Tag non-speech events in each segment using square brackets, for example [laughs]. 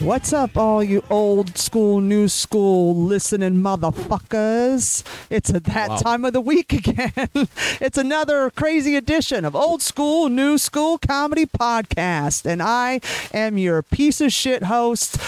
What's up, all you old school, new school listening motherfuckers? It's at that time of the week [laughs] again. it's another crazy edition of Old Skool, New Skool Comedy Podcast. And I am your piece of shit host,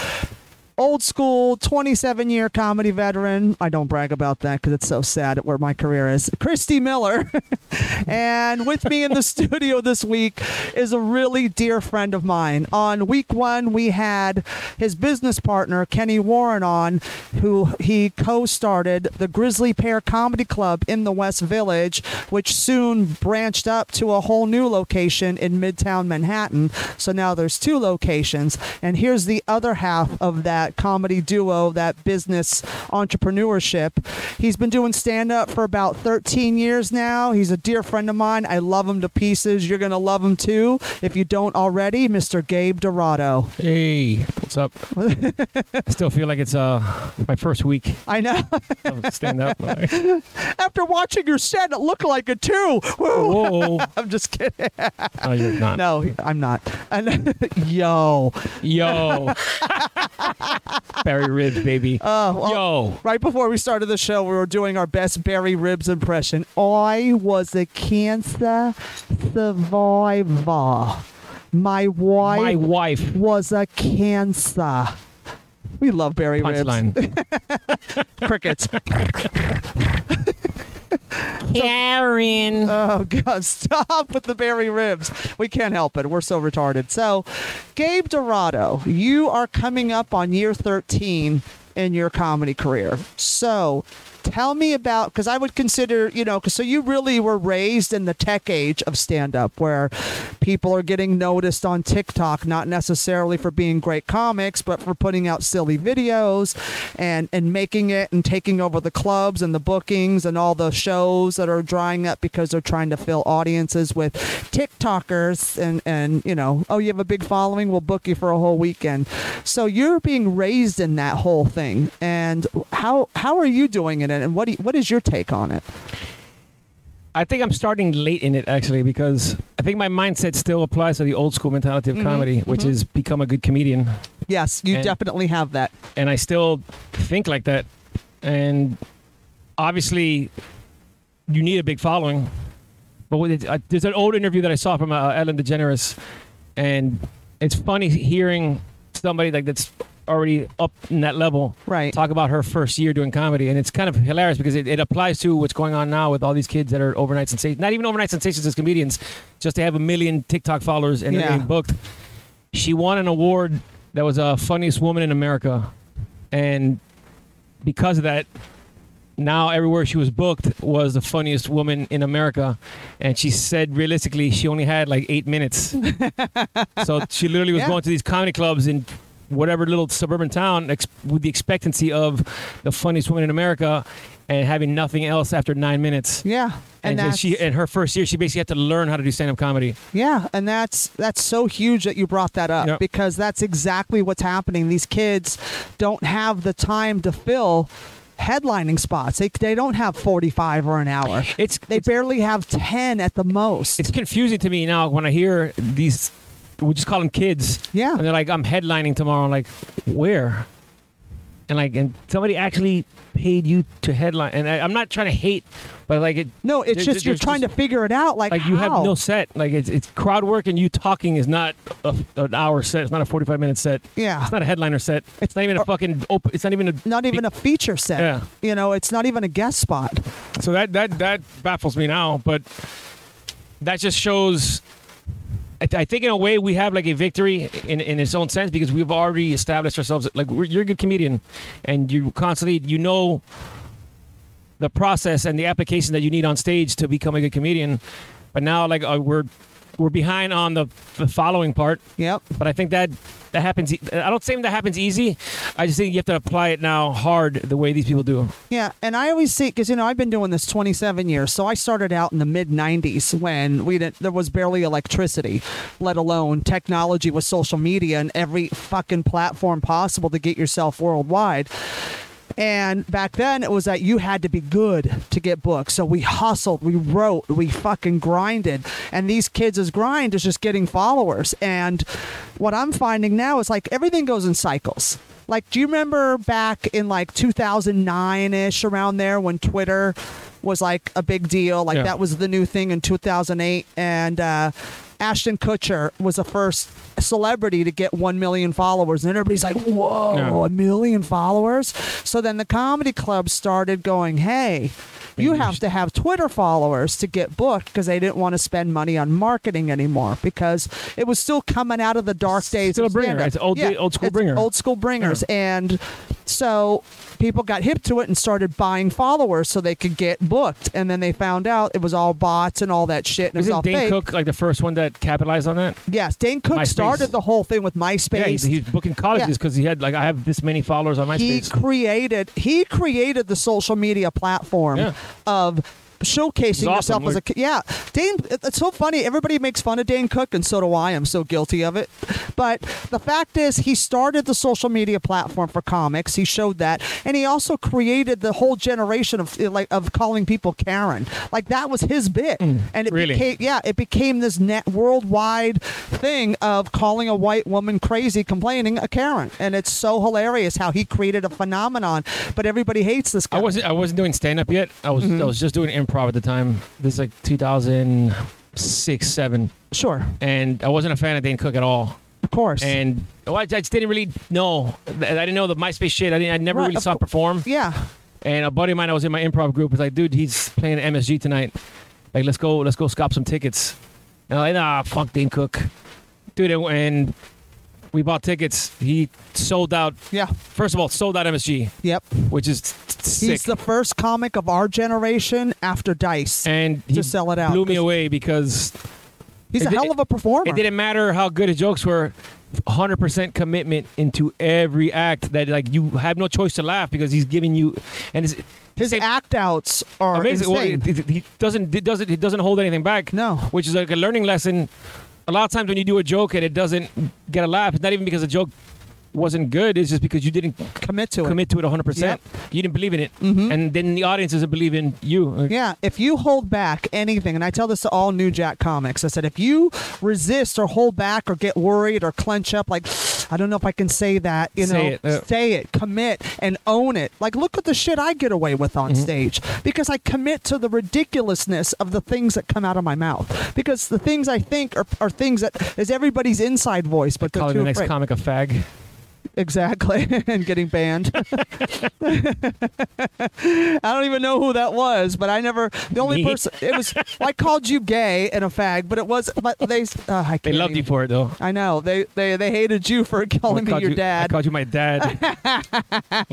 old school 27 year comedy veteran. I don't brag about that because it's so sad where my career is. Christy Miller. [laughs] and with me in the [laughs] studio this week is a really dear friend of mine. On week one, we had his business partner, Kenny Warren, on, who he co started the Grisly Pear Comedy Club in the West Village, which soon branched up to a whole new location in Midtown Manhattan. So now there's two locations. And here's the other half of that comedy duo, that business entrepreneurship. He's been doing stand up for about 13 years now. He's a dear friend of mine. I love him to pieces. You're going to love him too if you don't already. Mr. Gabe Dorado. Hey, what's up? [laughs] I still feel like it's uh my first week I know. stand up. [laughs] After watching your set, it looked like it too. Woo. Whoa, [laughs] I'm just kidding. no, you're not. No, I'm not. And yo, Yo, Barry ribs, baby. [laughs] Oh, well, Yo, right before we started the show, we were doing our best Barry Ribs impression. I was a cancer survivor. My wife my wife. was a cancer. We love Barry Ribs. Punchline. [laughs] Crickets. [laughs] Karen. Oh God! Stop with the Barry Ribs. We can't help it. We're so retarded. So, Gabe Dorado, you are coming up on year thirteen in your comedy career. So, tell me about because I would consider you know so you really were raised in the tech age of stand up where people are getting noticed on TikTok not necessarily for being great comics but for putting out silly videos and and making it and taking over the clubs and the bookings and all the shows that are drying up because they're trying to fill audiences with TikTokers and and you know oh you have a big following? We'll book you for a whole weekend. So you're being raised in that whole thing. And how how are you doing it and what do you, what is your take on it? I think I'm starting late in it actually because I think my mindset still applies to the old school mentality of comedy, which is become a good comedian, yes you And- definitely have that. and I still think like that. And obviously, you need a big following. But with it, uh, there's an old interview that I saw from uh, Ellen DeGeneres, and it's funny hearing somebody like that's already up in that level Right. talk about her first year doing comedy and it's kind of hilarious because it, it applies to what's going on now with all these kids that are overnight sensations not even overnight sensations as comedians just to have a million tiktok followers and Yeah. they're getting booked she won an award that was a funniest woman in america and because of that now everywhere she was booked was the funniest woman in america and she said realistically she only had like eight minutes [laughs] so she literally was Yeah. going to these comedy clubs in whatever little suburban town ex- with the expectancy of the funniest woman in america and having nothing else after nine minutes yeah and, then she in her first year she basically had to learn how to do stand-up comedy Yeah, and that's that's so huge that you brought that up Yep. because that's exactly what's happening. These kids don't have the time to fill headlining spots. They, they don't have 45 or an hour. it's They it's, barely have 10 at the most. it's confusing to me now when i hear these we just call them kids Yeah. and they're like i'm headlining tomorrow I'm like where and like and somebody actually paid you to headline and I, i'm not trying to hate but like it no, it's there- just you're there's trying to figure it out. Like, like you have how? no set like it's, it's crowd work and you talking is not a, an hour set it's not a 45 minute set Yeah. it's not a headliner set it's not even a fucking open it's not even a Not even a feature set. Yeah. You know, it's not even a guest spot. so that that that baffles me now but that just shows I, I think in a way we have like a victory in, in its own sense because we've already established ourselves like you're a good comedian and you constantly you know the process and the application that you need on stage to become a good comedian. But now like uh, we're we're behind on the, the following part Yep. but I think that that happens. e- I don't say that happens easy. I just think you have to apply it now hard the way these people do. Yeah, and I always see because you know I've been doing this 27 years, so I started out in the mid 90s when we didn't there was barely electricity, let alone technology with social media and every fucking platform possible to get yourself worldwide. And back then, it was that you had to be good to get books. So we hustled, we wrote, we fucking grinded. And these kids' grind is just getting followers. And what I'm finding now is like everything goes in cycles. Like, do you remember back in like 2009 ish, around there, when Twitter was like a big deal? Like, Yeah. that was the new thing in 2008. And, uh, Ashton Kutcher was the first celebrity to get 1 million followers. And everybody's like, whoa, Yeah. a million followers? So then the comedy club started going, hey, you have to have Twitter followers to get booked because they didn't want to spend money on marketing anymore because it was still coming out of the dark days. Still of a bringer. It's old- old school bringer. Old school bringers. And so people got hip to it and started buying followers so they could get booked. And then they found out it was all bots and all that shit. And it was all Dane fake. Cook like the first one that capitalized on that? Yes, Dane Cook MySpace. started the whole thing with Yeah, MySpace. he's, he's booking colleges because he had like I have this many followers on MySpace. he created he created the social media platform Yeah. Of showcasing It's yourself awesome. as a yeah. Dane it's so funny. Everybody makes fun of Dane Cook and so do I. I'm so guilty of it. But the fact is he started the social media platform for comics. He showed that. And he also created the whole generation of like of calling people Karen. Like that was his bit. And it Mm, really? became yeah it became this net worldwide thing of calling a white woman crazy complaining a Karen. And it's so hilarious how he created a phenomenon. But everybody hates this guy. I wasn't I wasn't doing stand up yet. I was Mm-hmm. I was just doing improv at the time. This is like 2006, seven, sure and I wasn't a fan of Dane Cook at all. of course And well, I, I just didn't really know. I didn't know the MySpace shit. I didn't. I never Right, really of saw him perform. yeah And a buddy of mine, I was in my improv group, was like, "Dude, he's playing at MSG tonight. Like, let's go, let's go scop some tickets." And I'm like, "Nah, fuck Dane Cook, dude." And, and we bought tickets. He sold out. yeah First of all, sold out MSG, yep which is sick. he's the first comic of our generation after Dice and he to sell it out, blew me away because he's a did- hell of a performer it didn't matter how good his jokes were. 100% commitment into every act that like you have no choice to laugh because he's giving you and it's his same- act outs are amazing. Well, insane. it- it- he doesn't it doesn't he doesn't hold anything back. No. which is like a learning lesson. A lot of times when you do a joke and it doesn't get a laugh, it's not even because the joke wasn't good. is just because you didn't commit to it commit to it 100. percent You didn't believe in it, and then the audience doesn't believe in you. Mm-hmm. Yeah, if you hold back anything, and I tell this to all New Jack comics, I said if you resist or hold back or get worried or clench up, like I don't know if I can say that, you Say know, it, yeah. say it, commit, and own it. Like look at the shit I get away with on Mm-hmm. stage because I commit to the ridiculousness of the things that come out of my mouth. Because the things I think are, are things that is everybody's inside voice, but they're Calling the next afraid. comic a fag. Exactly, [laughs] and getting banned. [laughs] I don't even know who that was, but I never. The only person it was. I called you gay and a fag, but it was. But they. Uh, I They loved you for it though. I know they they they hated you for [laughs] calling I me your you, I dad. called you my dad. like,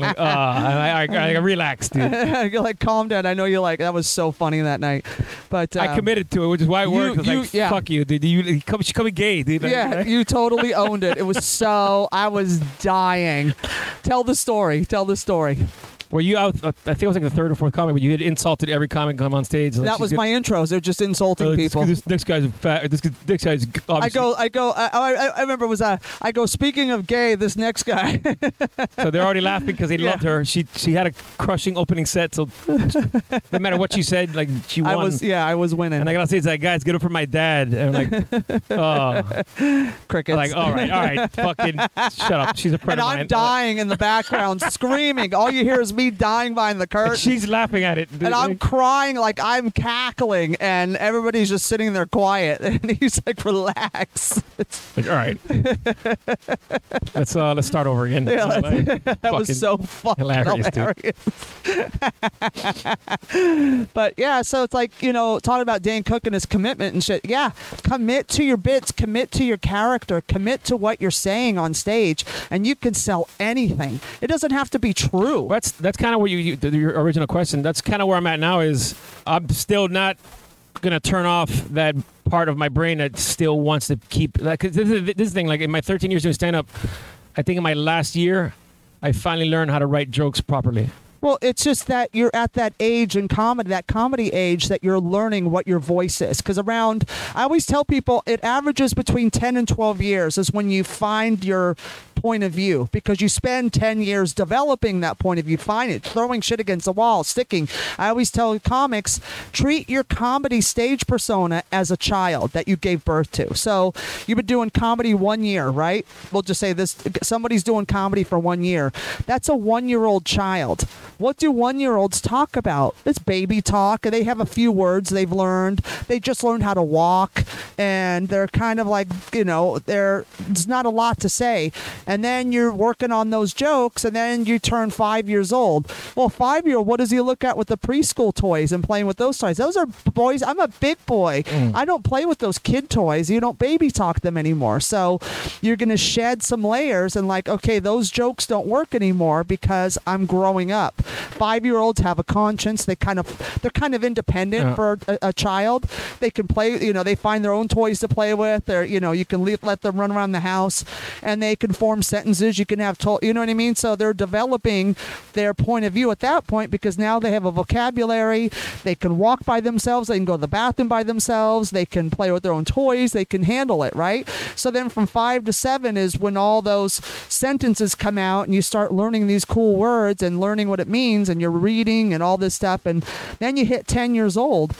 uh, I, I, I, I relax, dude. You're like, calm down. I know you're like that was so funny that night, but I um, committed to it, which is why it you- worked. I was you- like, yeah. fuck you, dude. You, you come, she call me gay, dude. Like, Yeah, you totally owned it. It was so I was dying. Tell the story. Tell the story. Were you out? Uh, I think it was like the third or fourth comic, but you had insulted every comic come on stage. Like, that was my intros. They're just insulting uh, people. This, next guy's fat. This, this guy's. I go, I go, I, I, I remember it was, uh, I go, speaking of gay, this next guy. So they're already laughing because they [laughs] Yeah. loved her. She she had a crushing opening set. So no matter what she said, like she won. I was, yeah, I was winning. and I gotta say, it's like, guys, get it for my dad. And I'm like, [laughs] oh, Crickets. like, all right, all right, fucking shut up. She's a friend and of I'm mine. dying in the background, screaming. All you hear is me dying behind the And curtain. she's laughing at it. and I'm crying like I'm cackling, and everybody's just sitting there quiet. [laughs] And he's like, "Relax." Like, all right, [laughs] let's uh, let's start over again. Yeah, Like, [laughs] that was so fucking hilarious, hilarious. dude. but yeah, so it's like you know, talking about Dan Cook and his commitment and shit. Yeah, commit to your bits, commit to your character, commit to what you're saying on stage, and you can sell anything. It doesn't have to be true. Well, that's that's kind of where you, you your original question. That's kind of where I'm at now. Is I'm still not gonna turn off that part of my brain that still wants to keep. Like, this is this is the thing. Like in my 13 years doing stand up, I think in my last year, I finally learned how to write jokes properly. Well, it's just that you're at that age in comedy, that comedy age, that you're learning what your voice is. Because around, I always tell people it averages between 10 and 12 years is when you find your point of view because you spend 10 years developing that point of view, find it, throwing shit against the wall, sticking. I always tell comics treat your comedy stage persona as a child that you gave birth to. So you've been doing comedy one year, right? We'll just say this somebody's doing comedy for one year. That's a one year old child. What do one year olds talk about? It's baby talk. They have a few words they've learned. They just learned how to walk and they're kind of like, you know, they're, there's not a lot to say and then you're working on those jokes, and then you turn five years old. Well, five year old, what does he look at with the preschool toys and playing with those toys? Those are boys. I'm a big boy. Mm. I don't play with those kid toys. You don't baby talk them anymore. So you're going to shed some layers and like, okay, those jokes don't work anymore because I'm growing up. Five year olds have a conscience. They kind of they're kind of independent Yeah. for a, a child. They can play. You know, they find their own toys to play with. They're you know you can leave, let them run around the house, and they can form sentences. You can have told. You know what I mean? So they're developing their point of view at that point because now they have a vocabulary. They can walk by themselves. They can go to the bathroom by themselves. They can play with their own toys. They can handle it, right? So then from five to seven is when all those sentences come out and you start learning these cool words and learning what it means and you're reading and all this stuff. And then you hit 10 years old.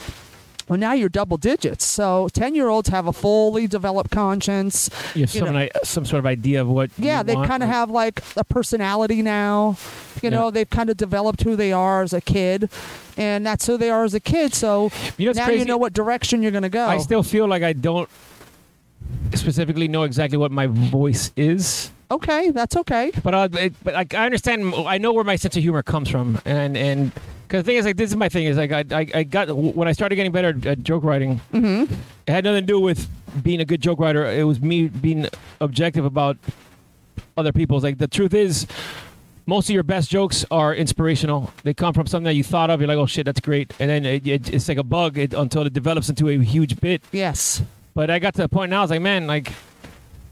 Well, now you're double digits. So 10 year olds have a fully developed conscience. You have You some, know- some sort of idea of what. Yeah, they kind of have like a personality now. You Yeah. know, they've kind of developed who they are as a kid, and that's who they are as a kid. So You know now you know what direction you're going to go. I still feel like I don't specifically know exactly what my voice is. Okay, that's okay. But uh, it, but like I understand, I know where my sense of humor comes from, and and because the thing is like this is my thing is like I I, I got when I started getting better at joke writing, Mm-hmm. it had nothing to do with being a good joke writer. It was me being objective about other people's. Like the truth is, most of your best jokes are inspirational. They come from something that you thought of. You're like, oh shit, that's great, and then it, it, it's like a bug it, until it develops into a huge bit. Yes. But I got to the point now. I was like, man, like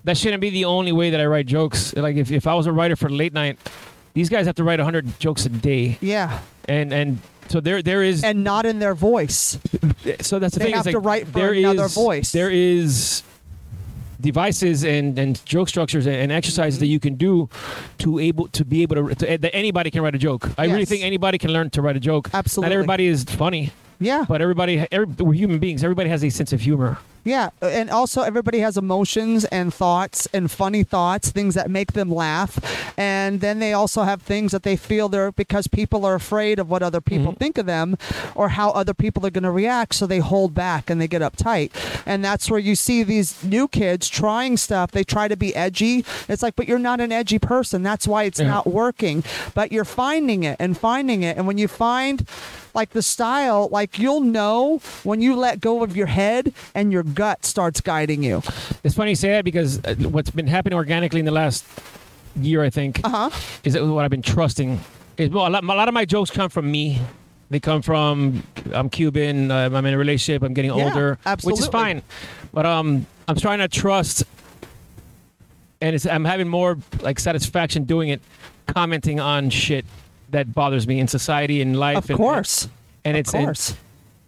that shouldn't be the only way that I write jokes. Like if, if I was a writer for late night, these guys have to write hundred jokes a day, Yeah. and and so there there is And not in their voice. so that's the they thing. They have to like, write for another is- voice. There is devices and, and joke structures and, exercises that mm-hmm. you can do to able to be able to, to that anybody can write a joke. I really think anybody can learn to write a joke. Absolutely. Not everybody is funny, Yeah. but everybody every, we're human beings. Everybody has a sense of humor. Yeah, and also everybody has emotions and thoughts and funny thoughts, things that make them laugh, and then they also have things that they feel they're because people are afraid of what other people Mhm. think of them or how other people are going to react, so they hold back and they get uptight, and that's where you see these new kids trying stuff. They try to be edgy. It's like, but you're not an edgy person. That's why it's Yeah. not working. But you're finding it and finding it, and when you find like the style, like you'll know when you let go of your head and your gut starts guiding you. It's funny you say that because uh, what's been happening organically in the last year, I think, Uh huh. is that what I've been trusting. Is well, a lot, a lot of my jokes come from me. They come from I'm Cuban. Uh, I'm in a relationship. I'm getting Yeah, older, which is fine. But um, I'm trying to trust, and it's I'm having more like satisfaction doing it, commenting on shit that bothers me in society and life. Of and, course. and Of it's and, course.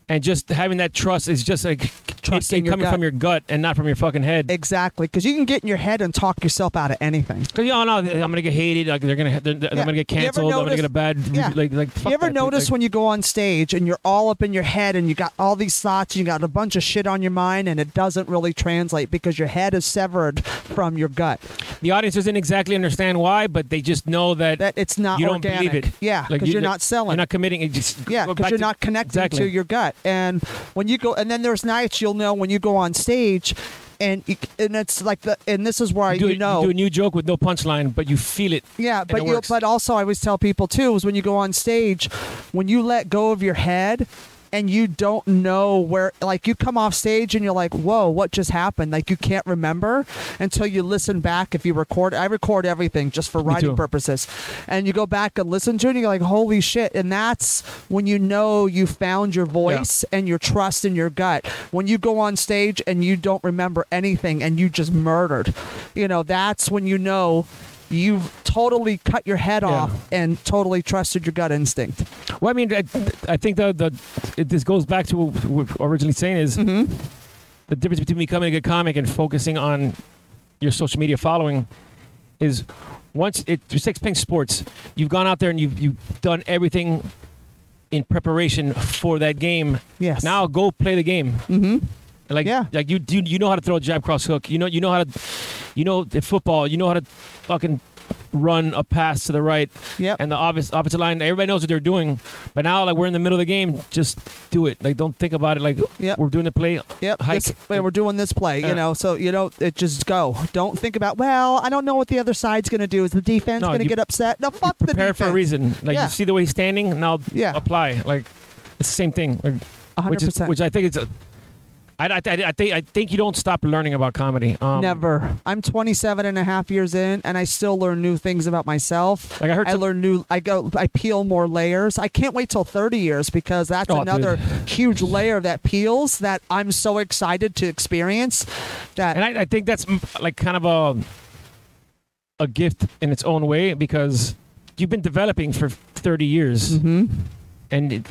And just having that trust is just like Trusting coming gut. from your gut and not from your fucking head. Exactly. Because you can get in your head and talk yourself out of anything. Because you all know I'm gonna get hated. Like they're gonna, they're, they're Yeah. gonna get canceled. I'm gonna get a bad, Yeah. like, like. you ever notice Like, when you go on stage and you're all up in your head and you got all these thoughts and you got a bunch of shit on your mind and it doesn't really translate because your head is severed from your gut? the audience doesn't exactly understand why, but they just know that, That it's not you don't organic. believe it. Yeah, Like, because you- you're not selling. You're not committing. It just Yeah, because you're to- not connecting exactly. to your gut. And when you go, and then there's nights you'll know when you go on stage, and you, and it's like the, and this is where You do, you know, you do a new joke with no punchline, but you feel it. yeah. But it you, but also I always tell people too is when you go on stage, when you let go of your head. And you don't know where, like, you come off stage and you're like, whoa, what just happened? Like, you can't remember until you listen back. If you record, I record everything just for writing purposes. And you go back and listen to it and you're like, holy shit. And that's when you know you found your voice and your trust in your gut. When you go on stage and you don't remember anything and you just murdered, you know, that's when you know you've totally cut your head Yeah. off and totally trusted your gut instinct. Well, I mean, I, I think the the it, this goes back to what we were originally saying is Mm-hmm. the difference between becoming a good comic and focusing on your social media following is once it takes playing sports, you've gone out there and you've you've done everything in preparation for that game. Yes. Now go play the game. Mm-hmm. Like Yeah. like you you, you know how to throw a jab cross hook. You know you know how to you know football. You know how to fucking run a pass to the right Yep. and the opposite opposite line. Everybody knows what they're doing. But now like we're in the middle of the game, just do it. Like don't think about it. Like Yep. we're doing the play. Yep. Hike. This, wait, we're doing this play, you know. So you know, it just go. Don't think about. Well, I don't know what the other side's going to do. Is the defense No, going to you- get upset? No, fuck the Prepare defense. for a reason. Like Yeah. you see the way he's standing, now Yeah. apply. Like it's the same thing. Like, A which hundred is which I think it's. A, I, I, I, think I think you don't stop learning about comedy. Um, Never. I'm 27 and a half years in, and I still learn new things about myself. Like I heard I some- learn new. I go. I peel more layers. I can't wait till 30 years because that's Oh, dude. another huge layer that peels that I'm so excited to experience. That And I, I think that's mm, like kind of a a gift in its own way because you've been developing for 30 years, hmm and it,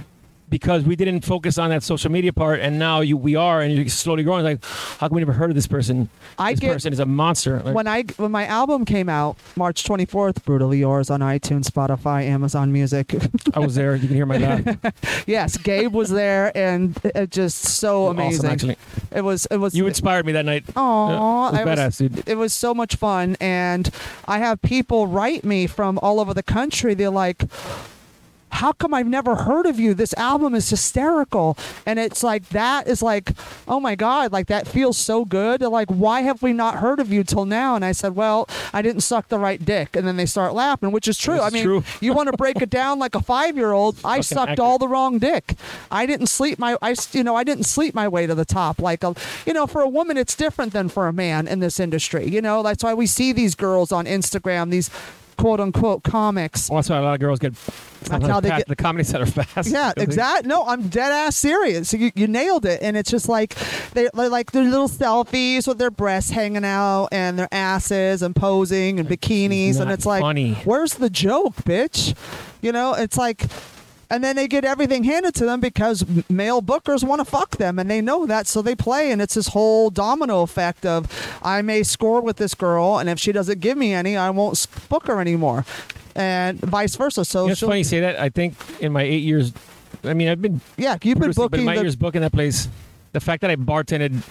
because we didn't focus on that social media part, and now you we are, and you're slowly growing. Like, how come we never heard of this person? I this get person is a monster. Like, when I when my album came out March 24th, brutally yours on iTunes, Spotify, Amazon Music. [laughs] I was there. You can hear my [laughs] laugh. yes, Gabe was there, and it just so amazing. Awesome, actually. It was. It was. You inspired me that night. Aw, Yeah, it was badass, dude. it was so much fun and i have people write me from all over the country they're like how come I've never heard of you? This album is hysterical. And it's like, that is like, oh my God, like that feels so good. They're like, why have we not heard of you till now? And I said, well, I didn't suck the right dick. And then they start laughing, which is true. I mean, true. you want to break it down like a five year old. I sucked accurate. all the wrong dick. I didn't sleep my, I, you know, I didn't sleep my way to the top. Like, a, you know, for a woman, it's different than for a man in this industry. You know, that's why we see these girls on Instagram, these quote unquote comics. Well, that's why a lot of girls get. sometimes how they get- the comedy center [laughs] fast. Yeah, Because they- exact. No, I'm dead ass serious. You, you nailed it. And it's just like they they're like their little selfies with their breasts hanging out and their asses and posing and bikinis, and it's like, funny. where's the joke, bitch? You know, it's like. And then they get everything handed to them because male bookers want to fuck them, and they know that, so they play. And it's this whole domino effect of, I may score with this girl, and if she doesn't give me any, I won't book her anymore, and vice versa. So You know, it's funny you say that. I think in my eight years, I mean, I've been yeah, you've been producing, but booking in my the, years booking that place, the fact that I bartended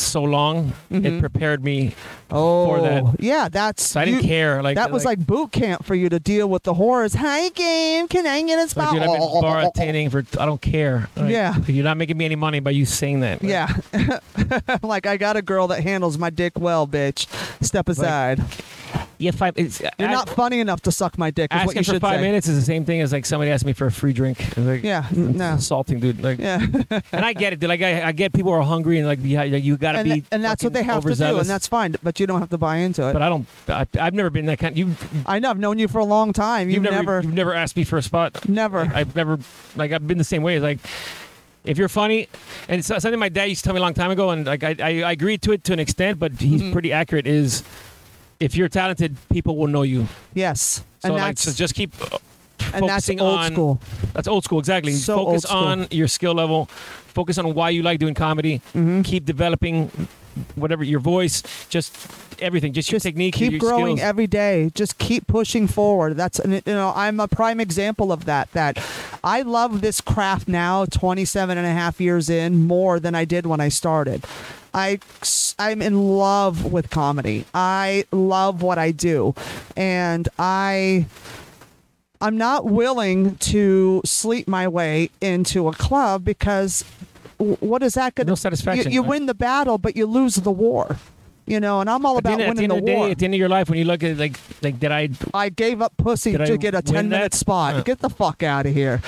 so long, Mhm. it prepared me. Oh, for that. yeah, that's So I didn't you- care. Like that was like, boot camp for you to deal with the horrors. Hi, game. Can I get a Like, spot? dude, I've been bartending for. I don't care. Like, Yeah. you're not making me any money by you saying that. Like, Yeah, [laughs] like I got a girl that handles my dick well, bitch. Step aside. Yeah. Five. It's, You're not funny enough to suck my dick. Is what asking you for should five say. minutes is the same thing as like somebody asked me for a free drink. It's like, Yeah, [laughs] n- no. insulting, dude. Like, Yeah, [laughs] and I get it. Dude. Like, I, I get people are hungry and like you, you got to and, be. and that's what they have to do, overzealous. and that's fine. But you don't have to buy into it. But I don't. I, I've never been that kind. You. I know. I've known you for a long time. You've, never, never, You've never asked me for a spot. never. I've never. Like I've been the same way. Like. If you're funny, and it's something my dad used to tell me a long time ago, and like I, I, I agreed to it to an extent, but he's Mhm. pretty accurate. Is if you're talented, people will know you. yes, So and like, that's so just keep uh, and that's old on school. That's old school, exactly. So old Focus on your skill level. Focus on why you like doing comedy. hmm Keep developing whatever your voice, just everything, just, your just technique, keep your growing skills. every day just keep pushing forward that's you know i'm a prime example of that that i love this craft now 27 and a half years in more than i did when i started I, I'm in love with comedy. I love what I do. And I I'm not willing to sleep my way into a club because what is that going no to satisfaction. you, you right? win the battle, but you lose the war. You know, and I'm all about the winning the, the war. day, at the end of your life, when you look at it, like, like did I? I gave up pussy Did I to get a 10 minute that? spot. Uh. Get the fuck out of here.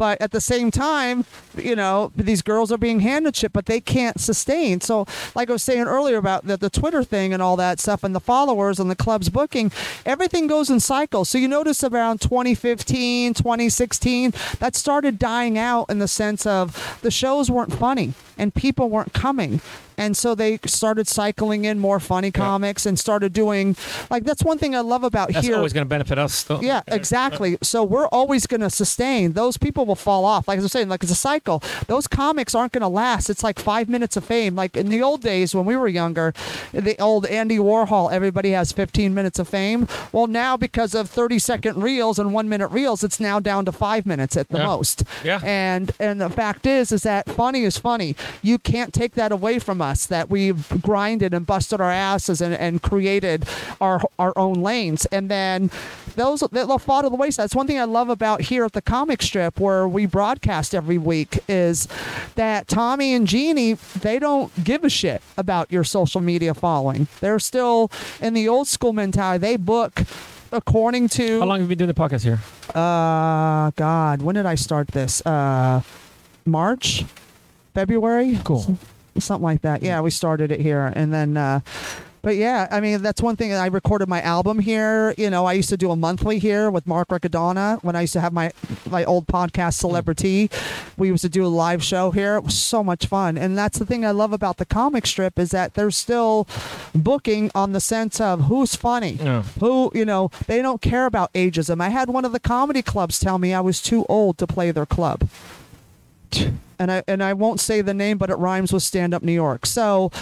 But at the same time, you know, these girls are being handed shit, but they can't sustain. So, like I was saying earlier about the, the Twitter thing and all that stuff, and the followers and the club's booking, everything goes in cycles. So, you notice around 2015, 2016, that started dying out in the sense of the shows weren't funny and people weren't coming. And so they started cycling in more funny comics and started doing like that's one thing I love about That's here. That's always going to benefit us. Though. Yeah, exactly. So we're always going to sustain. Those people will fall off. Like I was saying, like it's a cycle. Those comics aren't going to last. It's like five minutes of fame. Like in the old days when we were younger, the old Andy Warhol, everybody has 15 minutes of fame. Well, now because of 30 second reels and one minute reels, it's now down to five minutes at the Yeah. most. Yeah. And and the fact is, is that funny is funny. You can't take that away from us. That we've grinded and busted our asses and, and created our our own lanes, and then those they'll fall to the wayside. That's one thing I love about here at the comic strip where we broadcast every week is that Tommy and Jeannie they don't give a shit about your social media following. They're still in the old school mentality. They book according to How long have you been doing the podcast here? uh, God, when did I start this? Uh, March, February, Cool. Something like that. Yeah, we started it here, and then. Uh, but yeah, I mean that's one thing. I recorded my album here. You know, I used to do a monthly here with Mark Riccadonna when I used to have my my old podcast Celebrity. We used to do a live show here. It was so much fun, and that's the thing I love about the comic strip is that they're still booking on the sense of who's funny Yeah. who you know they don't care about ageism i had one of the comedy clubs tell me i was too old to play their club and i and i won't say the name but it rhymes with stand up new york so [laughs]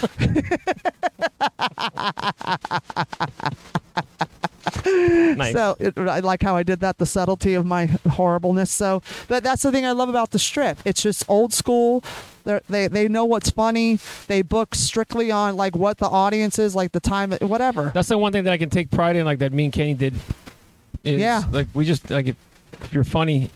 Nice. so it, i like how i did that the subtlety of my horribleness so but that's the thing i love about the strip it's just old school They're, they they know what's funny they book strictly on like what the audience is like the time whatever That's the one thing that I can take pride in, like that me and Kenny did. Is, Yeah. Like we just like if, if you're funny,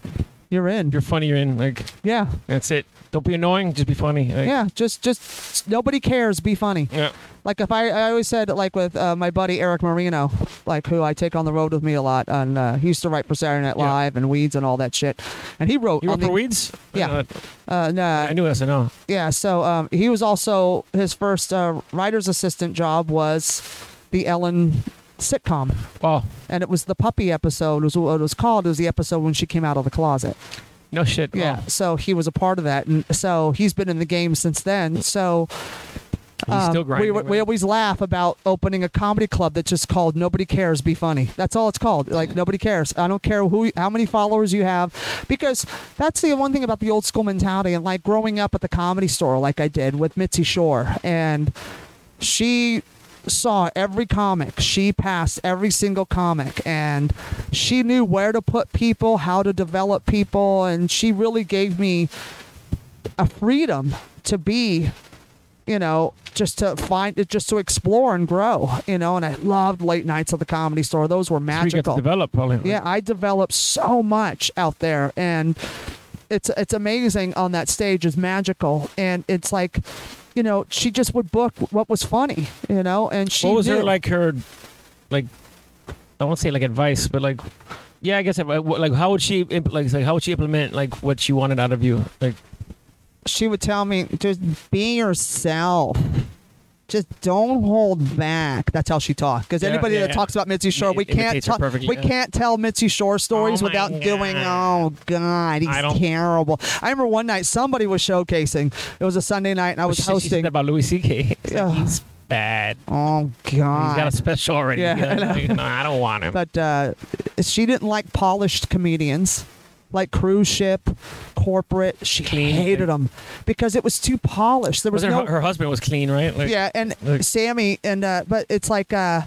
you're in if you're funny, you're in. Like yeah that's it. Don't be annoying. Just be funny. Yeah, just just nobody cares. Be funny. Yeah. Like if I, I always said like with uh, my buddy Eric Marino, like who I take on the road with me a lot, and uh, he used to write for Saturday Night Yeah. Live and Weeds and all that shit, and he wrote. You wrote for the- Weeds? Yeah. Uh, Uh, no, I knew SNL. yeah. So um, he was also his first uh, writer's assistant job was the Ellen sitcom, Wow. and it was the puppy episode. Was what it was called. It was the episode when she came out of the closet. No shit. Yeah. Wow. So he was a part of that, and so he's been in the game since then. So. He's Um, still grinding. We, we always laugh about opening a comedy club that's just called Nobody Cares, Be Funny. That's all it's called. Like nobody cares. I don't care who, how many followers you have, because that's the one thing about the old school mentality. And like growing up at the comedy store, like I did with Mitzi Shore, and she saw every comic. She passed every single comic and she knew where to put people, how to develop people, and she really gave me a freedom to be you know, just to find it, just to explore and grow, you know. And I loved late nights at the comedy store; those were So you get to magical. develop probably. Yeah, I developed so much out there, and it's it's amazing on that stage. is magical, and it's like, you know, she just would book what was funny, you know, and she What was knew. her like? Her like I won't say like advice, but like yeah, I guess uh, like how would she like like how would she implement like what she wanted out of you? Like she would tell me, just be yourself. Just don't hold back. That's how she talked. Because anybody yeah, that yeah. talks about Mitzi Shore, we can't talk, we can't tell Mitzi Shore stories Oh without doing. Oh God, he's terrible. I remember one night somebody was showcasing. It was a Sunday night, and I was she, she said hosting. about Louis C.K. It's [laughs] he's bad. Oh god, He's got a special already. Yeah, Yeah, I [laughs] like, no, I don't want him. But uh, she didn't like polished comedians, like cruise ship, corporate. She Clean. hated them because it was too polished. There was was her, no her husband was clean, right? Like, yeah, and like- Sammy and uh, but it's like uh,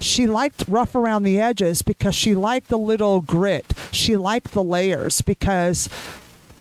she liked rough around the edges because she liked the little grit. She liked the layers because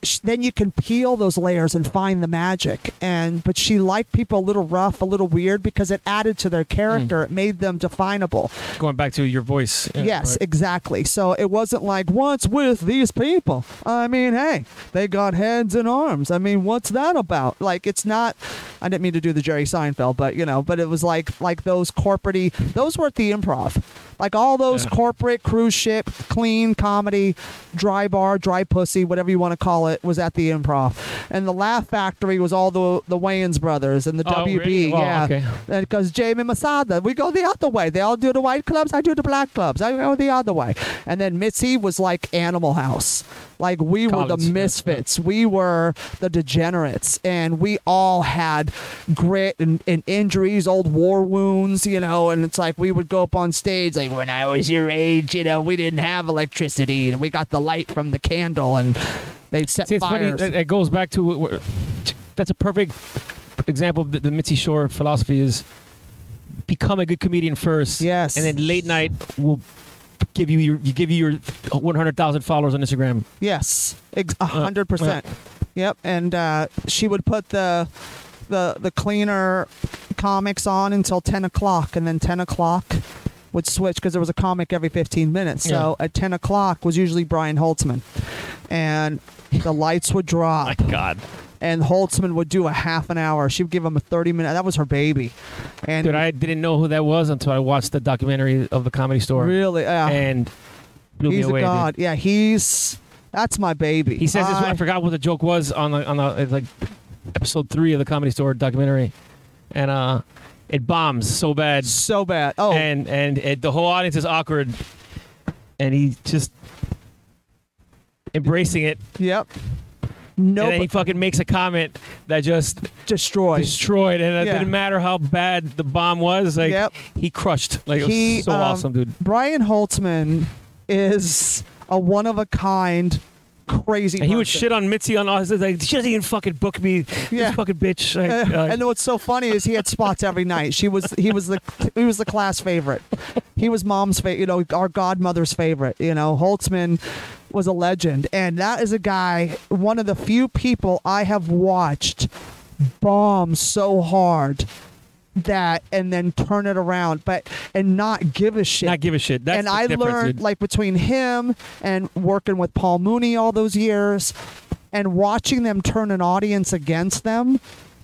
sh- then you can peel those layers and find the magic. And but she liked people a little rough, a little weird because it added to their character. Mm. It made them definable. Going back to your voice. Yeah, yes, right. exactly. So it wasn't like what's with these people. I mean, hey, they got heads and arms. I mean, what's that about? Like, it's not. I didn't mean to do the Jerry Seinfeld, but you know, but it was like like those corporatey. Those were at the Improv. Like all those Yeah. corporate cruise ship, clean comedy, dry bar, dry pussy, whatever you want to call it. Was at the Improv, and the Laugh Factory was all the the Wayans brothers and the Oh, WB. really? Wow, yeah, okay. because Jamie Masada, we go the other way. They all do the white clubs, I do the black clubs. I go the other way. And then Mitzi was like Animal House. Like we were the yeah. misfits. We were the degenerates. And we all had grit and, and injuries, old war wounds, you know, and it's like we would go up on stage like when I was your age, you know, we didn't have electricity and we got the light from the candle and they'd set See, it's funny. fires. It, goes back to that's a perfect example of the, the Mitzi Shore philosophy is become a good comedian first. Yes. And then late night will give you your you give you your 100,000 followers on Instagram. Yes, ex- a Uh, hundred percent. Yep, and uh, she would put the the the cleaner comics on until ten o'clock, and then ten o'clock would switch because there was a comic every fifteen minutes. So at ten o'clock was usually Brian Holtzman, and the lights would drop, My God. and Holtzman would do a half an hour. She would give him a thirty minute. That was her baby, and Dude, I didn't know who that was until I watched the documentary of the comedy store. really, Yeah. And blew he's me away. a dude. god. Yeah, he's that's my baby. He says this. I- I forgot what the joke was on the on the like episode three of the comedy store documentary, and uh, it bombs so bad, so bad. Oh, and and it, the whole audience is awkward, and he just embracing it. yep. No, and then he fucking makes a comment that just destroyed. destroyed, and it Yeah. didn't matter how bad the bomb was. Like Yep. he crushed. Like it He, was so um, awesome, dude. Brian Holtzman is a one of a kind, crazy. And he would shit on Mitzi on all his like she doesn't even fucking book me. Yeah. This fucking bitch. Like, Uh, uh, and what's so funny is he had spots every night. She was he was the he was the class favorite. He was mom's favorite, you know, our godmother's favorite. You know, Holtzman was a legend, and that is a guy, one of the few people I have watched bomb so hard that and then turn it around, but and not give a shit. not give a shit. That's and I learned dude. like between him and working with Paul Mooney all those years and watching them turn an audience against them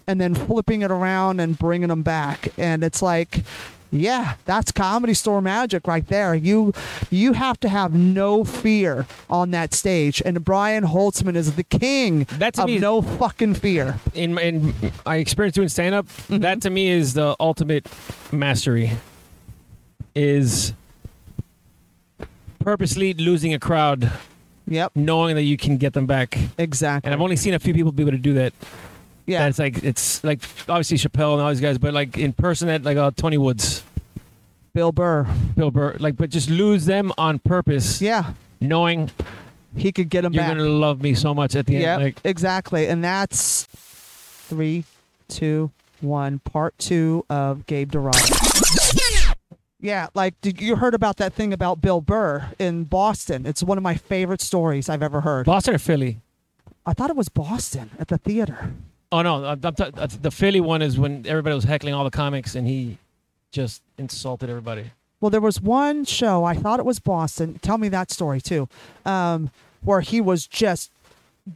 and then flipping it around and bringing them back and it's like yeah that's comedy store magic right there you you have to have no fear on that stage and Brian Holtzman is the king That of me no fucking fear in in my experience doing stand up, Mm-hmm. that to me is the ultimate mastery. Is purposely losing a crowd, yep knowing that you can get them back. exactly And I've only seen a few people be able to do that. Yeah That's like it's like obviously Chappelle and all these guys, but like in person at like uh, Tony Woods, Bill Burr Bill Burr, like but just lose them on purpose, yeah knowing he could get them back. you're back gonna love me so much at the Yeah, end. Like exactly. And that's three, two, one, part two of Gabe Dorado. Yeah, like did you heard about that thing about Bill Burr in Boston? It's one of my favorite stories I've ever heard. Boston or Philly? I thought it was Boston at the theater. Oh no, I'm, I'm t- the Philly one is when everybody was heckling all the comics and he just insulted everybody. Well, there was one show, I thought it was Boston. Tell me that story too. Um, where he was just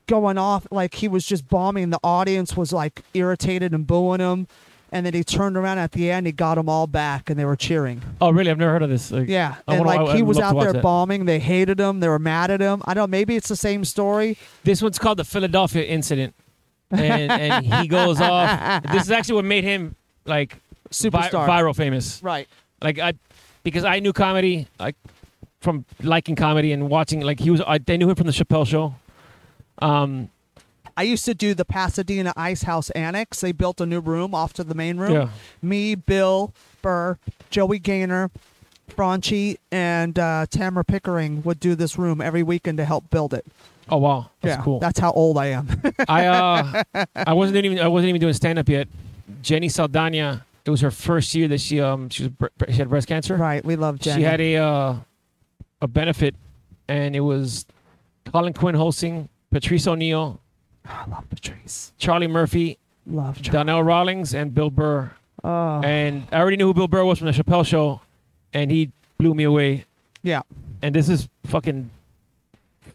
going off like he was just bombing. The audience was like irritated and booing him. And then he turned around at the end, he got them all back and they were cheering. Oh really? I've never heard of this. Like, Yeah. I and wanna- like I- he was out there that. bombing. They hated him. They were mad at him. I don't know. Maybe it's the same story. This one's called the Philadelphia incident, and, and he goes off. [laughs] This is actually what made him like vi- Superstar. viral famous. Right. Like I, because I knew comedy, like from liking comedy and watching. Like he was, I, they knew him from the Chappelle Show. Um, I used to do the Pasadena Ice House Annex. They built a new room off to the main room. Yeah. Me, Bill, Burr, Joey Gaynor, Franchi, and uh, Tamara Pickering would do this room every weekend to help build it. Oh wow, that's yeah, cool. That's how old I am. [laughs] I uh, [laughs] I wasn't even I wasn't even doing stand up yet. Jenny Saldana. It was her first year that she um she was she had breast cancer. right. We love Jenny. She had a uh, a benefit, and it was Colin Quinn hosting, Patrice O'Neal, I love Patrice. Charlie Murphy, Love Charlie. Donnell Rawlings, and Bill Burr. Oh, And I already knew who Bill Burr was from the Chappelle Show, and he blew me away. yeah. And this is fucking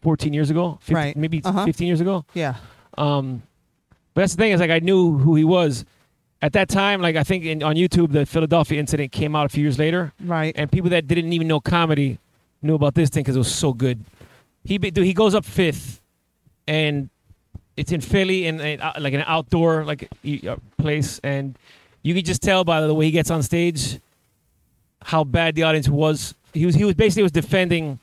fourteen years ago, 15, Right. Maybe Uh-huh. fifteen years ago. Yeah. Um, but that's the thing is like I knew who he was at that time. Like I think in, on YouTube, the Philadelphia incident came out a few years later, Right. and people that didn't even know comedy knew about this thing because it was so good. He be- dude, he goes up fifth, and it's in Philly in, in uh, like an outdoor like uh, place, and you could just tell by the way he gets on stage how bad the audience was. He was he was basically was defending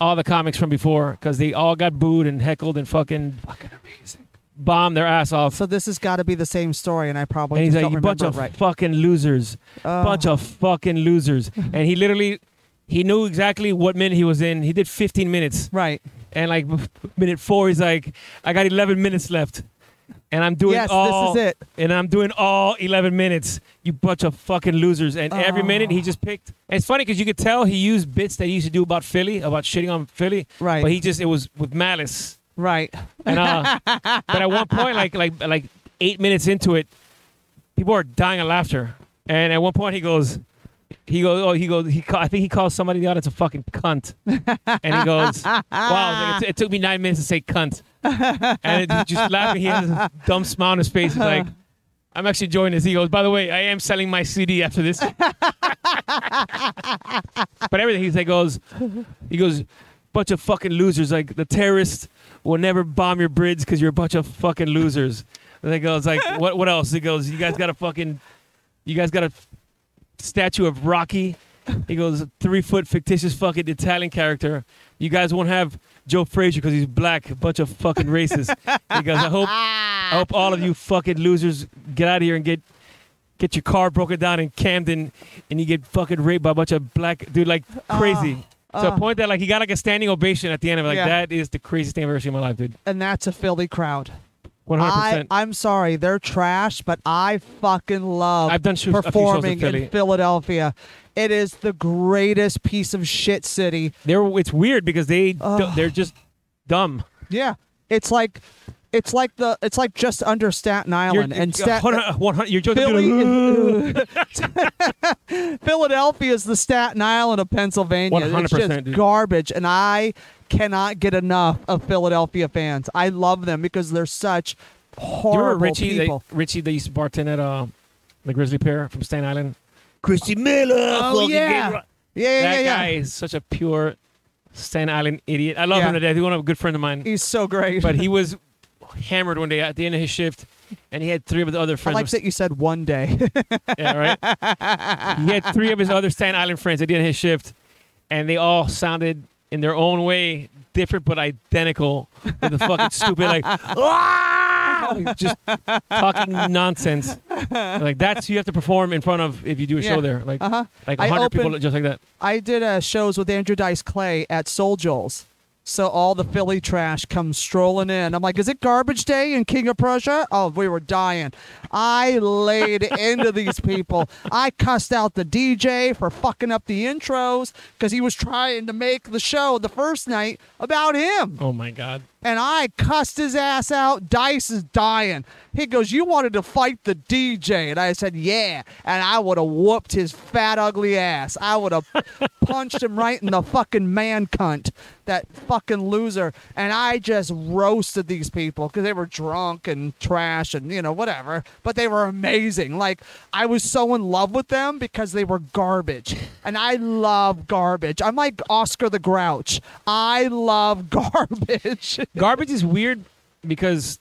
all the comics from before because they all got booed and heckled and fucking Fucking amazing. bombed their ass off. So this has got to be the same story, and I probably And he's just like, don't "You bunch remember of right. fucking losers, Oh. bunch of fucking losers." [laughs] and he literally, he knew exactly what minute he was in. He did 15 minutes, Right. and like [laughs] minute four, he's like, "I got 11 minutes left, and I'm doing yes, all, this is it. and I'm doing all 11 minutes. You bunch of fucking losers." And every minute Oh. he just picked. And it's funny because you could tell he used bits that he used to do about Philly, about shitting on Philly, Right. but he just it was with malice. Right. And uh, [laughs] but at one point, like like like eight minutes into it, people are dying of laughter. And at one point, he goes, he goes, oh, he goes, he call, I think he calls somebody in the audience a fucking cunt. and he goes, wow, it, it took me nine minutes to say cunt. And it, just laughing, he has a dumb smile on his face. He's like, I'm actually enjoying this. He goes, by the way, I am selling my CD after this. [laughs] but everything he goes, he goes, bunch of fucking losers. Like the terrorists will never bomb your bridge because you're a bunch of fucking losers. And he goes like, what? What else? He goes, you guys got a fucking, you guys got a statue of Rocky. He goes, three foot fictitious fucking Italian character. You guys won't have Joe Frazier because he's black. A bunch of fucking racists. He goes, I hope, I hope all of you fucking losers get out of here and get get your car broken down in Camden and you get fucking raped by a bunch of black dude like crazy. to uh. a point that like he got like a standing ovation at the end of it. Like Yeah. that is the craziest thing I've ever seen in my life, dude. And that's a Philly crowd. One hundred I, percent. I'm sorry, they're trash, but I fucking love I've done shoes- a few shows in performing Philly. in Philadelphia. It is the greatest piece of shit city. They're it's weird because they Ugh. they're just dumb. Yeah, it's like it's like the it's like just under Staten Island and Stat- hold on, 100 you're just Philly, [laughs] Philadelphia is the Staten Island of Pennsylvania. 100%, just dude. garbage, and I cannot get enough of Philadelphia fans. I love them because they're such Do you horrible remember Richie? people. They, Richie, they used to bartend at uh, the Grisly Pear from Staten Island. Christy Miller. Oh, yeah. get ri- yeah, yeah, that yeah, yeah. guy is such a pure Staten Island idiot. I love Yeah. him to death. He's one of a good friend of mine. He's so great. but he [laughs] was hammered one day at the end of his shift, and he had three of his other friends. I like that you said one day. [laughs] Yeah, right. he had three of his other Staten Island friends at the end of his shift, and they all sounded in their own way different but identical. With the fucking [laughs] stupid like, "Ah!" Just talking nonsense. Like that's you have to perform in front of if you do a Yeah. show there. Like uh-huh. like I hundred people just like that. I did uh, shows with Andrew Dice Clay at Soul Joel's. So all the Philly trash comes strolling in. I'm like, is it garbage day in King of Prussia? Oh, we were dying. I laid into these people. I cussed out the DJ for fucking up the intros because he was trying to make the show the first night about him. Oh my god. And I cussed his ass out. Dice is dying. He goes, You wanted to fight the DJ. And I said, Yeah. And I would have whooped his fat, ugly ass. I would have [laughs] punched him right in the fucking man cunt. That fucking loser. And I just roasted these people because they were drunk and trash and, you know, whatever. But they were amazing. Like, I was so in love with them because they were garbage. And I love garbage. I'm like Oscar the Grouch. I love [laughs] garbage. Garbage is weird because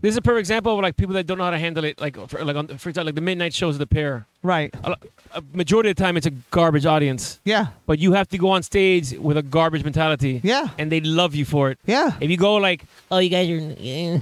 this is a perfect example of like people that don't know how to handle it. Like for, like on, for example, like the midnight shows of the Pear. right. A, a majority of the time, it's a garbage audience. Yeah. but you have to go on stage with a garbage mentality. Yeah. And they love you for it. Yeah. If you go like, oh, you guys are, eh,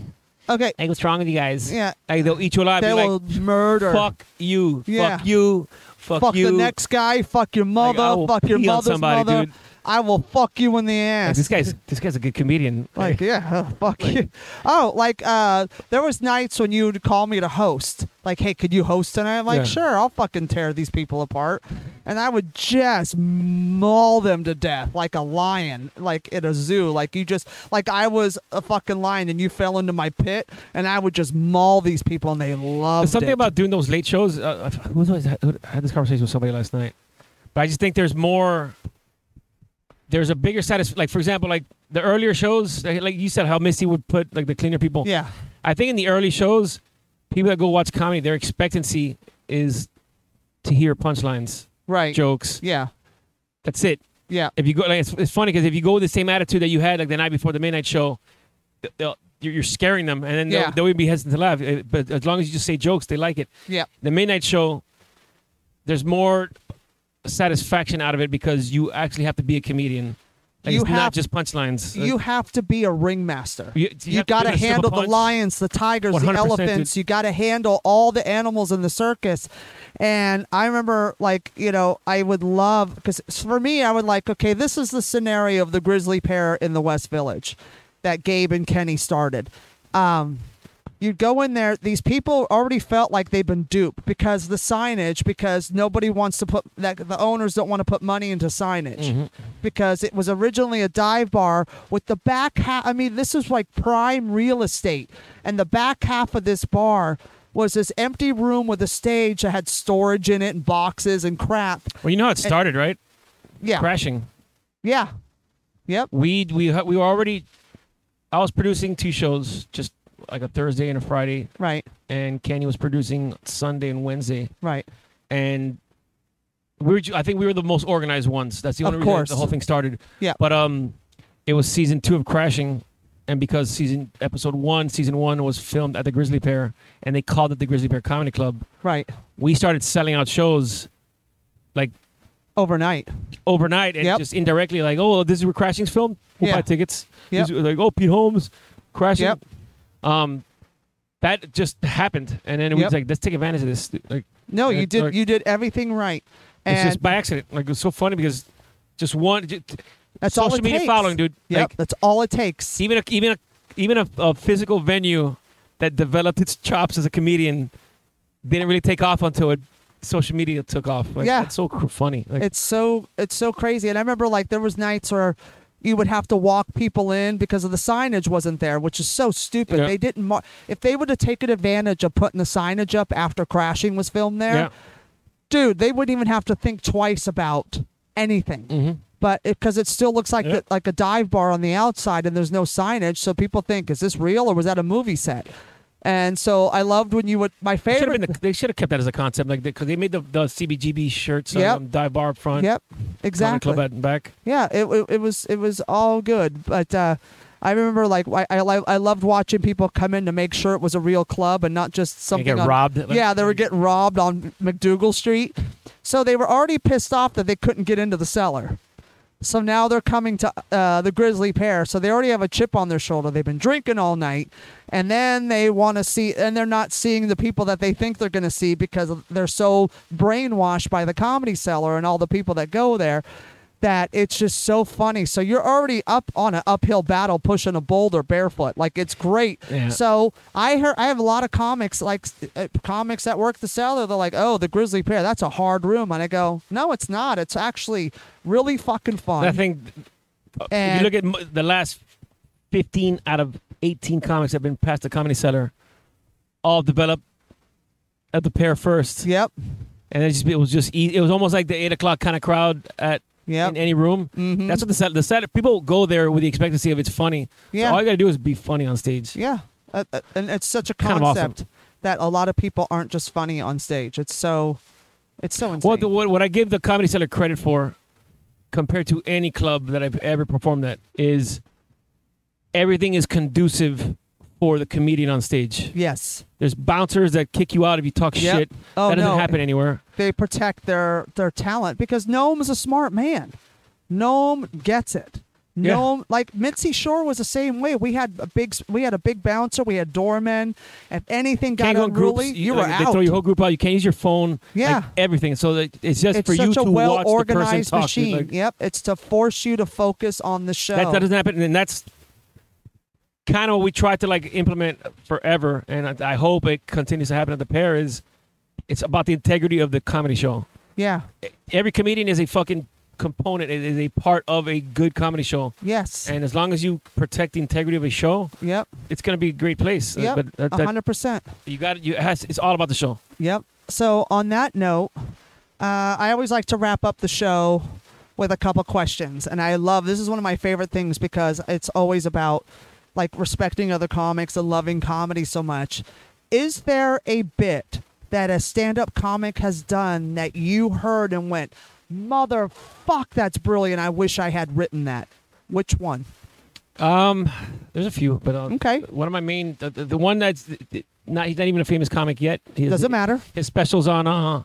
Okay. like, what's wrong with you guys? Yeah. Like, they'll eat you alive. They Be will like, murder. fuck you. Yeah. Fuck you. Fuck, you. Fuck you. the next guy. Fuck your mother. Will fuck your mother's somebody, mother. dude. I will fuck you in the ass. this guy's this guy's a good comedian. like yeah, oh, [laughs] fuck you. Oh, like uh, there was nights when you would call me to host. Like, hey, could you host tonight? I'm like, Yeah. sure, I'll fucking tear these people apart, and I would just maul them to death like a lion, like in a zoo. Like you just like I was a fucking lion, and you fell into my pit, and I would just maul these people, and they loved There's something it. about doing those late shows. Uh, who was I I had this conversation with somebody last night, but I just think there's more. There's a bigger satis. Like for example, like the earlier shows, like like you said, how Misty would put like the cleaner people. yeah, I think in the early shows, people that go watch comedy, their expectancy is to hear punchlines, right. jokes. Yeah, That's it. yeah. If you go, like, it's, it's funny because if you go with the same attitude that you had like the night before the midnight show, they'll, you're, you're scaring them, and then they'll, they'll even be hesitant to laugh. Uh, But as long as you just say jokes, they like it. Yeah. The midnight show, there's more satisfaction out of it because you actually have to be a comedian. Like, You it's not just punchlines. You have to be a ringmaster. You- You, you got to able to slip a handle the lions, the tigers, the elephants. dude. You got to handle all the animals in the circus. And I remember, like, you know, I would love because for me, I would like, okay, this is the scenario of the Grisly Pear in the West Village that Gabe and Kenny started. Um, you'd go in there these people already felt like they've been duped because the signage because nobody wants to put that the owners don't want to put money into signage mm-hmm. because it was originally a dive bar with the back half i mean this is like prime real estate and the back half of this bar was this empty room with a stage that had storage in it and boxes and crap well, you know how it started, right? yeah Crashing. yeah yep We we we were already. I was producing two shows, just like a Thursday and a Friday, right and Kenny was producing Sunday and Wednesday, right and we were. I think we were the most organized ones. That's the Of only reason course. the whole thing started. Yeah. But um, it was season two of Crashing, and because season episode one, season one was filmed at the Grisly Pear, and they called it the Grisly Pear Comedy Club. right We started selling out shows, like overnight overnight, and Yep. just indirectly, like, oh, this is where Crashing's filmed. We'll Yeah. buy tickets. Is like, oh, Pete Holmes, Crashing. Yep. Um, that just happened, and then it Yep. was like, let's take advantage of this. Like, no you did like- you did everything right and it's just by accident. Like, it's so funny because just one that's social all it media takes. following, dude. Yep, Like, that's all it takes. even a, even a, even a, a physical venue that developed its chops as a comedian didn't really take off until it social media took off. Like, Yeah. it's so cr- funny. Like, It's so it's so crazy. And I remember like there was nights where you would have to walk people in because of the signage wasn't there, which is so stupid. Yeah. They didn't. Mar- if they would have taken advantage of putting the signage up after Crashing was filmed there, yeah. dude, they wouldn't even have to think twice about anything. hmm But because it, still looks like Yeah. the, like a dive bar on the outside and there's no signage, so people think, is this real or was that a movie set? And so I loved when you would. My Should have favorite. been the, they should have kept that as a concept, like because they made the, the CBGB shirts, Yep. um, dive bar up front, yep, exactly. club and back. Yeah, it, it, it was it was all good, but uh, I remember like I, I I loved watching people come in to make sure it was a real club and not just They something. get on- robbed. Yeah, they were getting robbed on MacDougal Street, so they were already pissed off that they couldn't get into the cellar. So now they're coming to uh, the Grisly Pear. So they already have a chip on their shoulder. They've been drinking all night, and then they want to see, and they're not seeing the people that they think they're going to see because they're so brainwashed by the comedy cellar and all the people that go there that it's just so funny. So you're already up on an uphill battle pushing a boulder barefoot. Like it's great. Yeah. So I heard I have a lot of comics like uh, comics that work the cellar. They're like, "Oh, the Grisly Pear, that's a hard room." And I go, "No, it's not. It's actually really fucking fun." I think uh, if you look at the last fifteen out of eighteen comics that have been past the comedy cellar, all developed at the Pear first, Yep. and it just it was just it was almost like the eight o'clock kind of crowd at Yep. in any room. Mhm. That's what the set the set people go there with the expectancy of it's funny. Yeah. So all you gotta do is be funny on stage. Yeah, uh, uh, and it's such a Kind of awesome. concept that a lot of people aren't just funny on stage. It's so, it's so insane. Well, the, what, what I give the Comedy Cellar credit for, compared to any club that I've ever performed at, is everything is conducive for the comedian on stage. yes. There's bouncers that kick you out if you talk Yep. shit. Oh that doesn't no. happen anywhere. They protect their their talent because Noam is a smart man. Noam gets it. Yeah. Noam like Mitzi Shore was the same way. We had a big we had a big bouncer. We had doormen. If anything got Can't go in unruly, groups. you like, were They out. throw your whole group out. You can't use your phone. Yeah. Like, everything. So it's just it's for you to well watch the person organized talk. machine. Like, yep, it's to force you to focus on the show. that, that doesn't happen, and that's kind of what we try to like implement forever. And I, I hope it continues to happen at the Pear. Is it's about the integrity of the comedy show. yeah. every comedian is a fucking component it is a part of a good comedy show Yes. and as long as you protect the integrity of a show yep. it's going to be a great place Uh, Yep. A hundred percent. you got you it has it's all about the show Yep. So on that note, uh, I always like to wrap up the show with a couple questions, and I love this is one of my favorite things because it's always about like respecting other comics and loving comedy so much. Is there a bit that a stand-up comic has done that you heard and went, "Motherfuck, that's brilliant! I wish I had written that." Which one? Um, there's a few, but uh, Okay. One of my main, the, the, the one that's not he's not even a famous comic yet. His, Doesn't matter. His specials on uh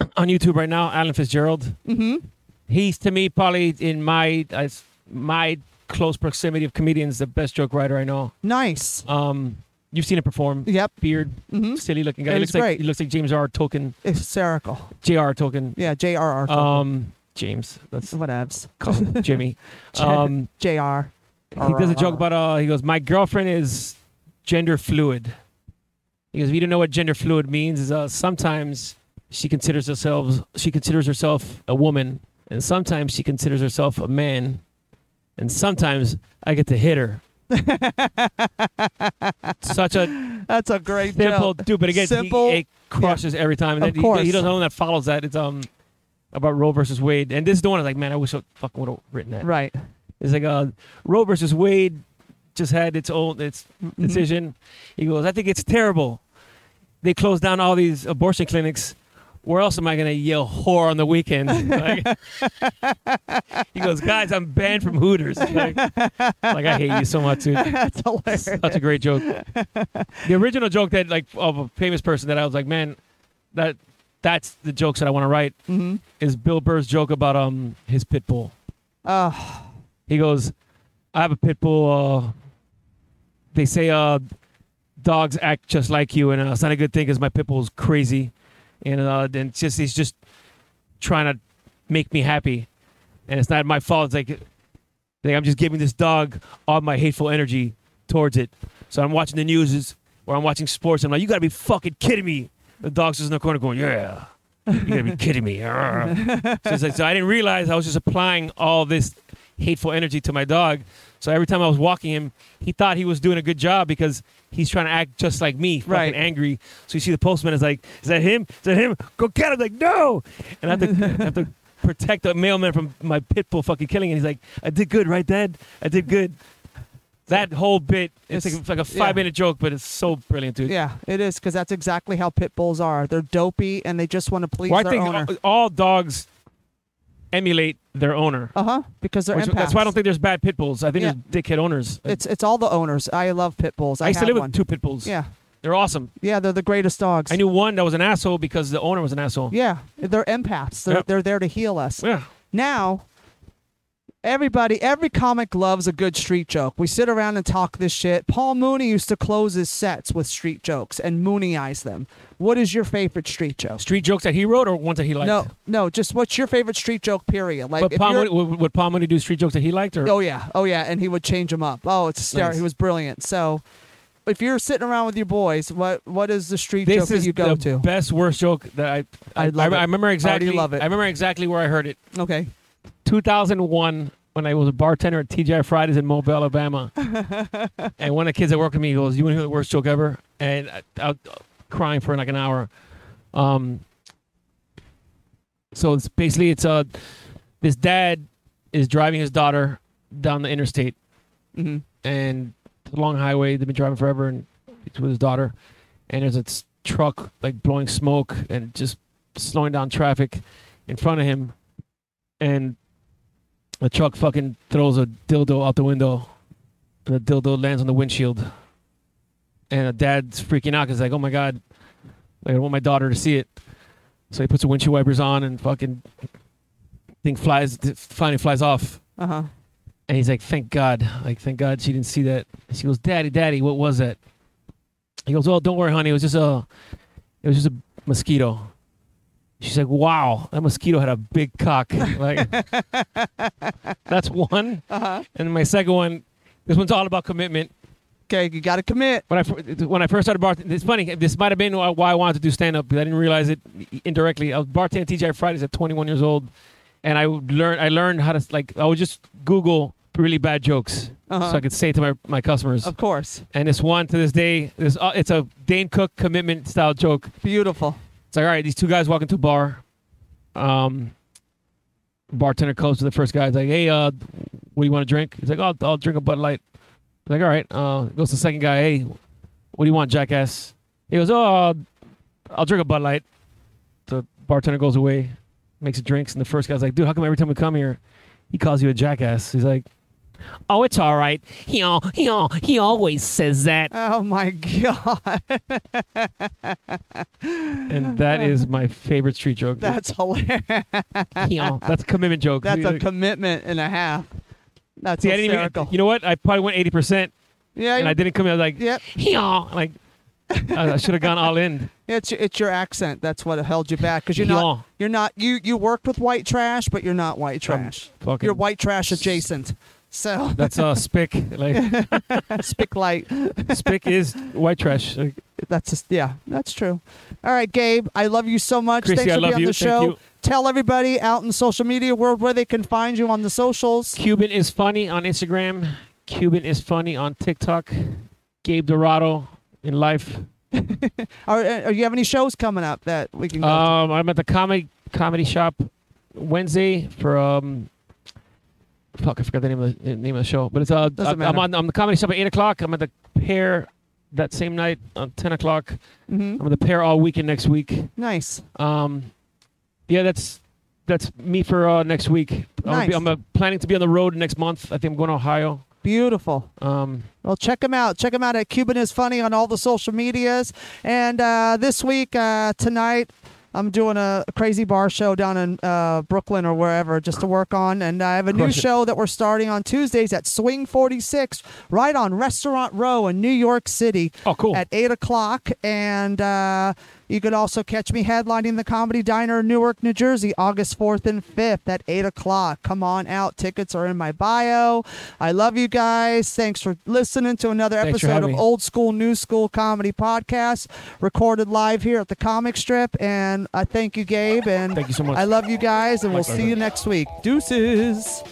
[clears throat] on YouTube right now. Alan Fitzgerald. Mm-hmm. He's to me probably in my as my close proximity of comedians the best joke writer I know. Nice. Um, you've seen him perform. Yep. Beard, Mm-hmm. silly looking guy. It He looks like great. he looks like James R. Tolkien, Hysterical. J.R. Tolkien. Yeah, J.R.R. Um, James. That's Whatevs. call him [laughs] Jimmy. Um, J.R. he does a joke about uh he goes my girlfriend is gender fluid he goes if you don't know what gender fluid means is uh sometimes she considers herself she considers herself a woman and sometimes she considers herself a man and sometimes i get to hit her [laughs] such a That's a great simple joke. dude but again Simple. he, it crushes every time and Of then he- course. he, doesn't know that follows that it's um about roe versus wade and this is the one i was like man i wish i fucking would have written that Right. it's like uh, Roe versus Wade just had its own its Mhm. decision. He goes, I think it's terrible. They closed down all these abortion clinics. Where else am I gonna yell whore on the weekend? [laughs] Like- he goes, guys, I'm banned from Hooters. Like, like, I hate you so much, dude. [laughs] That's hilarious. Such a great joke. The original joke that like of a famous person that I was like, man, that that's the jokes that I want to write Mm-hmm. is Bill Burr's joke about um his pit bull. Oh, He goes, I have a pit bull. Uh, they say uh, dogs act just like you, and uh, it's not a good thing because my pit bull's crazy, and uh, then it's just he's just trying to make me happy, and it's not my fault. It's like, like I'm just giving this dog all my hateful energy towards it. So I'm watching the news or I'm watching sports. I'm like, you gotta be fucking kidding me. The dog's just in the corner going, yeah. You gotta be kidding me. [laughs] so, like- so I didn't realize I was just applying all this hateful energy to my dog. So every time I was walking him, he thought he was doing a good job because he's trying to act just like me, fucking Right. angry. So you see the postman is like, "Is that him? Is that him? Go get him!" Like, no, and I have to, I have to [laughs] protect the mailman from my pit bull fucking killing. And he's like, "I did good, right, Dad? I did good." That whole bit, it's, It's- like, like a yeah. five minute joke, but it's so brilliant, dude. yeah, it is because that's exactly how pit bulls are. They're dopey and they just want to please Well, I their think owner. all, all dogs emulate their owner. Uh huh. Because they're Which- that's why I don't think there's bad pit bulls. I think Yeah. there's dickhead owners. It's it's all the owners. I love pit bulls. I, I used to have live one. with two pit bulls. Yeah, They're awesome. yeah, they're the greatest dogs. I knew one that was an asshole because the owner was an asshole. Yeah, they're empaths. They're Yep. they're there to heal us. Yeah. Now, everybody, every comic loves a good street joke. We sit around and talk this shit. Paul Mooney used to close his sets with street jokes and Mooneyized them. What is your favorite street joke? Street jokes that he wrote or ones that he liked? No, no, just what's your favorite street joke? Period. Like, But if Paul you're- Mooney, would, would Paul Mooney do street jokes that he liked? Or oh yeah, oh yeah, and he would change them up. Oh, it's hysterical. Nice. He was brilliant. So, if you're sitting around with your boys, what what is the street this joke that is you go the to? best worst joke that I I love I, it. remember exactly. love it. I remember exactly where I heard it. Okay. 2001 when I was a bartender at TGI Fridays in Mobile, Alabama. [laughs] and one of the kids that worked with me goes, "You want to hear the worst joke ever?" And I, I was crying for like an hour. Um, so it's basically it's uh, this dad is driving his daughter down the interstate, hmm and a long highway. They've been driving forever, and it's with his daughter. And there's a truck like blowing smoke and just slowing down traffic in front of him, and the truck fucking throws a dildo out the window, and the dildo lands on the windshield. And the dad's freaking out because like, oh my god, like, I don't want my daughter to see it. So he puts the windshield wipers on, and fucking thing flies, finally flies off. Uh huh. And he's like, thank God. Like, thank God she didn't see that. She goes, Daddy, Daddy, what was that? He goes, Oh, don't worry, honey. It was just a it was just a mosquito. She's like, Wow, that mosquito had a big cock. Like [laughs] that's one. Uh huh. And my second one, this one's all about commitment. Okay, you got to commit. When I when I first started bartending, it's funny. This might have been why why I wanted to do stand up because I didn't realize it indirectly. I was bartending at TGI Fridays at 21 years old, and I would learn. I learned how to like. I would just Google really bad jokes Uh-huh. so I could say to my my customers. Of course. And this one to this day, this uh, it's a Dane Cook commitment style joke. Beautiful. It's like, all right, these two guys walk into a bar. Um, bartender comes to the first guy. He's like, hey, uh, what do you want to drink? He's like, oh, I'll drink a Bud Light. He's like, all right. Uh, goes to the second guy. Hey, what do you want, jackass? He goes, oh, uh, I'll drink a Bud Light. The bartender goes away, makes drinks, and the first guy's like, dude, how come every time we come here, he calls you a jackass? He's like, Oh, it's all right. He al- he al- he always says that, Oh my god, and that is my favorite street joke. that's hilarious. He that's a commitment joke. That's a commitment and a half. That's See, hysterical. even. You know what? I probably went eighty percent, yeah, and I didn't come in. I was like, Yep. he al- like. I should have gone all in. It's it's your accent that's what held you back because you're Yeah. not you're not you you worked with white trash but you're not white trash. You're white trash adjacent. So That's uh spick. Like [laughs] spick light. spick is white trash. Like, That's just, yeah, that's true. All right, Gabe, I love you so much. Chrissy, Thanks I for love being on you. the show. Tell everybody out in the social media world where they can find you on the socials. Cuban is funny on Instagram. Cuban is funny on TikTok. Gabe Dorado in life. [laughs] Are, are you have any shows coming up that we can go to? Um, I'm at the comedy comedy shop Wednesday for um. Fuck, I forgot the name of the name of the show, but it's uh, Doesn't I'm on I'm the comedy shop at eight o'clock. I'm at the Pear that same night on ten o'clock. Mhm. I'm at the Pear all weekend next week. Nice. Um, yeah, that's that's me for uh, next week. I'll Nice. be, I'm uh, planning to be on the road next month. I think I'm going to Ohio. Beautiful. Um, Well, check him out. Check him out at Cuban is Funny on all the social medias. And uh, this week, uh, tonight, I'm doing a crazy bar show down in uh, Brooklyn or wherever just to work on. And I have a new show that we're starting on Tuesdays at Swing 46, right on Restaurant Row in New York City oh, cool. at 8 o'clock. And uh, you could also catch me headlining the Comedy Diner in Newark, New Jersey, August 4th and 5th at 8 o'clock. Come on out. Tickets are in my bio. I love you guys. Thanks for listening to another Thanks episode of. Old Skool, New Skool Comedy Podcast, recorded live here at the Comic Strip. And I thank you, Gabe. And Thank you so much. I love you guys. And we'll Likewise. see you next week. Deuces.